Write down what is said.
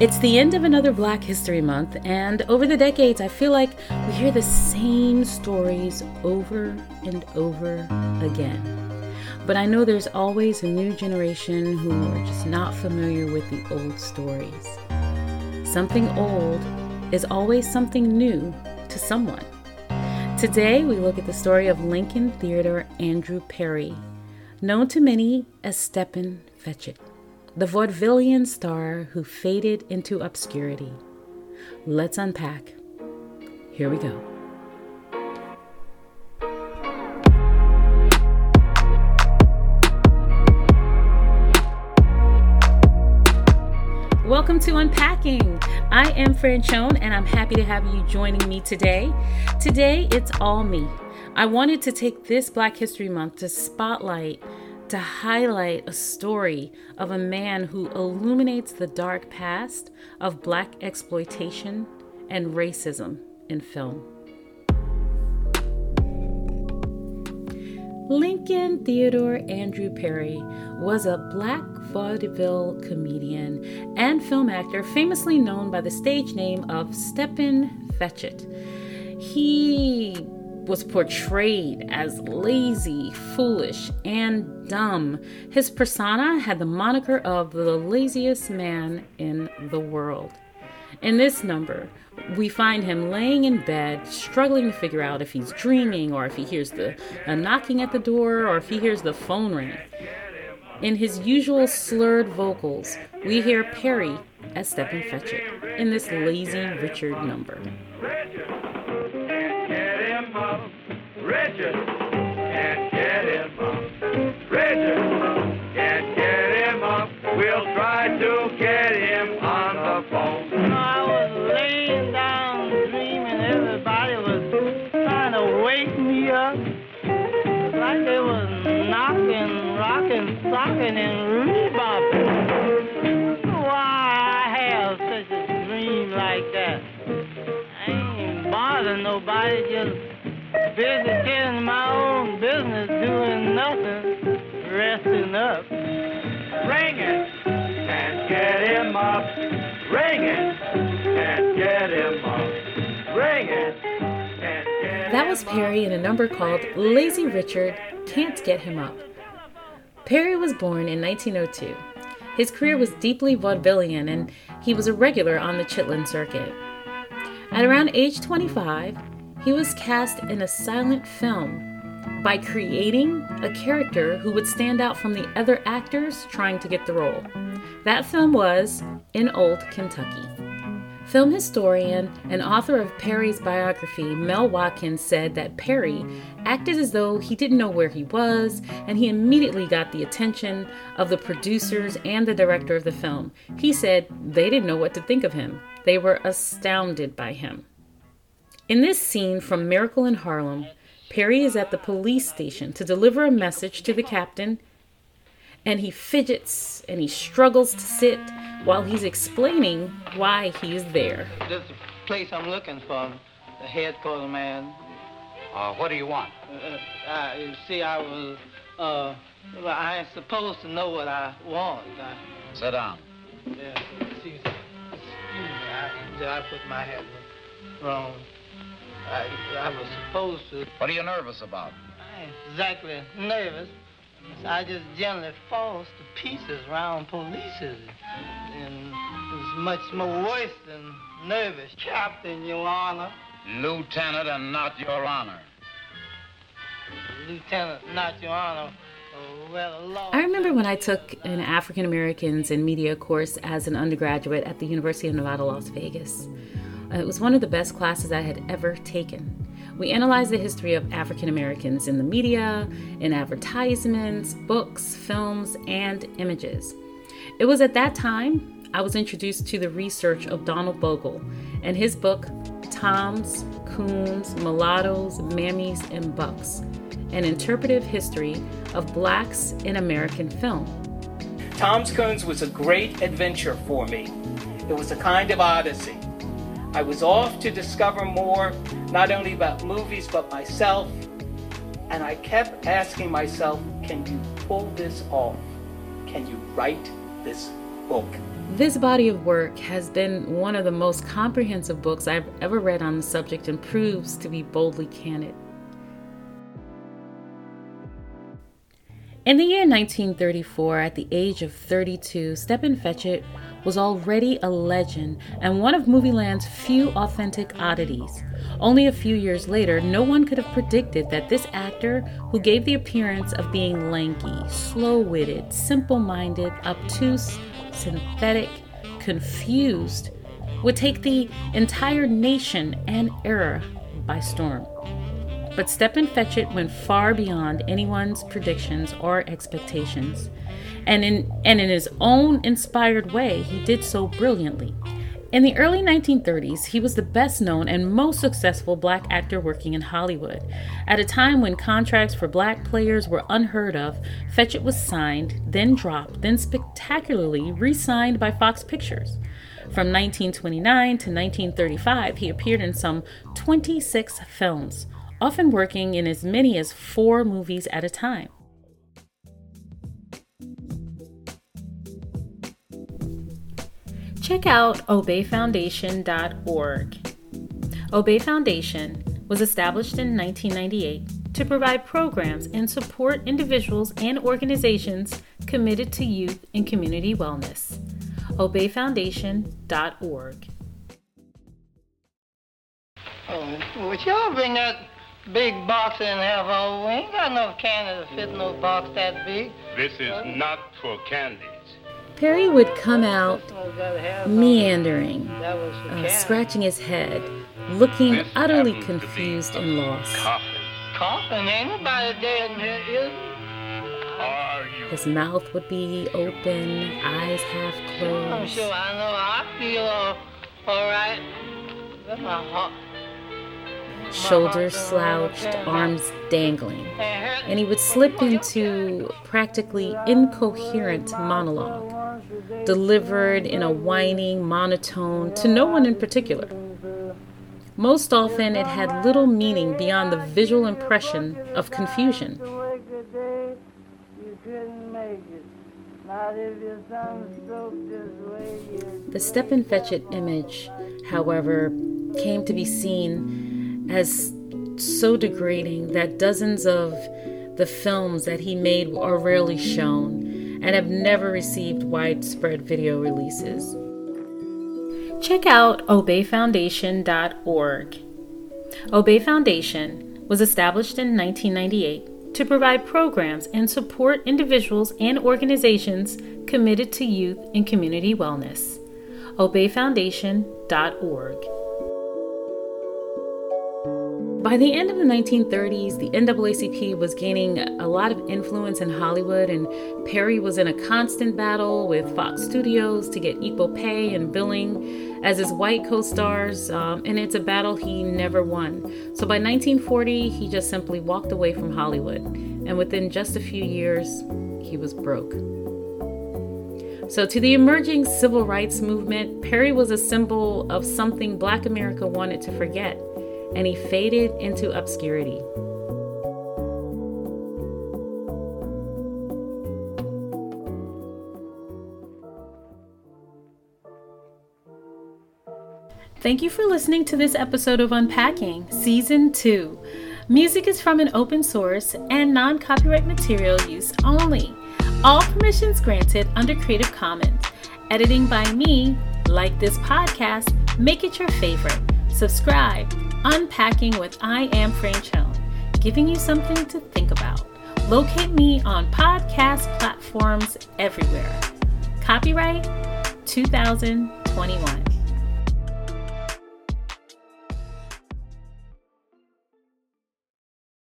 It's the end of another Black History Month, and over the decades, I feel like we hear the same stories over and over again. But I know there's always a new generation who are just not familiar with the old stories. Something old is always something new to someone. Today, we look at the story of Lincoln Theodore Andrew Perry, known to many as Stepin Fetchit the vaudevillian star who faded into obscurity. Let's unpack. Here we go. Welcome to Unpacking. I am Franchone and I'm happy to have you joining me today. Today, it's all me. I wanted to take this Black History Month to spotlight to highlight a story of a man who illuminates the dark past of black exploitation and racism in film. Lincoln Theodore Andrew Perry was a black vaudeville comedian and film actor famously known by the stage name of Stepin Fetchit. He was portrayed as lazy, foolish, and dumb. His persona had the moniker of the laziest man in the world. In this number, we find him laying in bed, struggling to figure out if he's dreaming or if he hears the uh, knocking at the door or if he hears the phone ring. In his usual slurred vocals, we hear Perry as Stepin Fetchit in this lazy Richard number. Richard can't get him up. Richard can't get him up. We'll try to get him on the phone. I was laying down dreaming everybody was trying to wake me up. Like they was knocking, rocking, and. Why I have such a dream like that? I ain't bothering nobody, just busy getting my own business, doing nothing, resting up. Ring it and get him up. Ring it and get him up. Ring it. That was Perry in a number called Lazy Richard Can't Get Him Up. Perry was born in 1902. His career was deeply vaudevillian and he was a regular on the Chitlin circuit. At around age 25, he was cast in a silent film by creating a character who would stand out from the other actors trying to get the role. That film was In Old Kentucky. Film historian and author of Perry's biography, Mel Watkins, said that Perry acted as though he didn't know where he was, and he immediately got the attention of the producers and the director of the film. He said they didn't know what to think of him, they were astounded by him. In this scene from Miracle in Harlem, Perry is at the police station to deliver a message to the captain, and he fidgets and he struggles to sit while he's explaining why he is there. This is the place I'm looking for, the headquarters man. Uh, what do you want? Uh, uh, you see, I was, uh, well, I ain't supposed to know what I want. I, Sit down. Yeah, excuse, excuse me, I, I put my head wrong. I, I was supposed to. What are you nervous about? I ain't exactly nervous. I just generally falls to pieces around polices. And it's much more worse than nervous. Captain, Your Honor. Lieutenant and not Your Honor. Lieutenant, not Your Honor. Oh, well, I remember when I took an African Americans in Media course as an undergraduate at the University of Nevada, Las Vegas. Uh, it was one of the best classes I had ever taken. We analyzed the history of African Americans in the media, in advertisements, books, films, and images. It was at that time I was introduced to the research of Donald Bogle and his book, Toms, Coons, Mulattoes, Mammies, and Bucks An Interpretive History of Blacks in American Film. Toms Coons was a great adventure for me. It was a kind of odyssey. I was off to discover more, not only about movies, but myself. And I kept asking myself, can you pull this off? Can you write this book? This body of work has been one of the most comprehensive books I've ever read on the subject and proves to be boldly candid. In the year 1934, at the age of 32, Stepin Fetchit was already a legend and one of Movieland's few authentic oddities. Only a few years later, no one could have predicted that this actor, who gave the appearance of being lanky, slow witted, simple minded, obtuse, synthetic, confused, would take the entire nation and era by storm. But Stepin Fetchit went far beyond anyone's predictions or expectations. And in, and in his own inspired way, he did so brilliantly. In the early 1930s, he was the best known and most successful black actor working in Hollywood. At a time when contracts for black players were unheard of, Fetchit was signed, then dropped, then spectacularly re signed by Fox Pictures. From 1929 to 1935, he appeared in some 26 films often working in as many as four movies at a time. Check out obeyfoundation.org. Obey Foundation was established in 1998 to provide programs and support individuals and organizations committed to youth and community wellness. obeyfoundation.org. Oh, would y'all bring that big box and have all. We ain't got enough candy to fit no box that big. This is not for candies. Perry would come out meandering, uh, scratching his head, looking This utterly happens to be confused and lost. Coffin. Coffin, ain't nobody dead in here, is? Are you? His mouth would be open, eyes half closed. I'm sure I know I feel all, all right. But my heart. Shoulders slouched, arms dangling. And he would slip into practically incoherent monologue, delivered in a whining monotone to no one in particular. Most often, it had little meaning beyond the visual impression of confusion. The Stepin Fetchit image, however, came to be seen as so degrading that dozens of the films that he made are rarely shown and have never received widespread video releases. Check out obeyfoundation.org. Obey Foundation was established in 1998 to provide programs and support individuals and organizations committed to youth and community wellness. obeyfoundation.org. By the end of the 1930s, the NAACP was gaining a lot of influence in Hollywood, and Perry was in a constant battle with Fox Studios to get equal pay and billing as his white co stars, um, and it's a battle he never won. So by 1940, he just simply walked away from Hollywood, and within just a few years, he was broke. So, to the emerging civil rights movement, Perry was a symbol of something Black America wanted to forget and he faded into obscurity. Thank you for listening to this episode of Unpacking, Season 2. Music is from an open source and non copyright material use only. All permissions granted under Creative Commons. Editing by me, like this podcast, make it your favorite. Subscribe, Unpacking with I Am Franchone, giving you something to think about. Locate me on podcast platforms everywhere. Copyright 2021.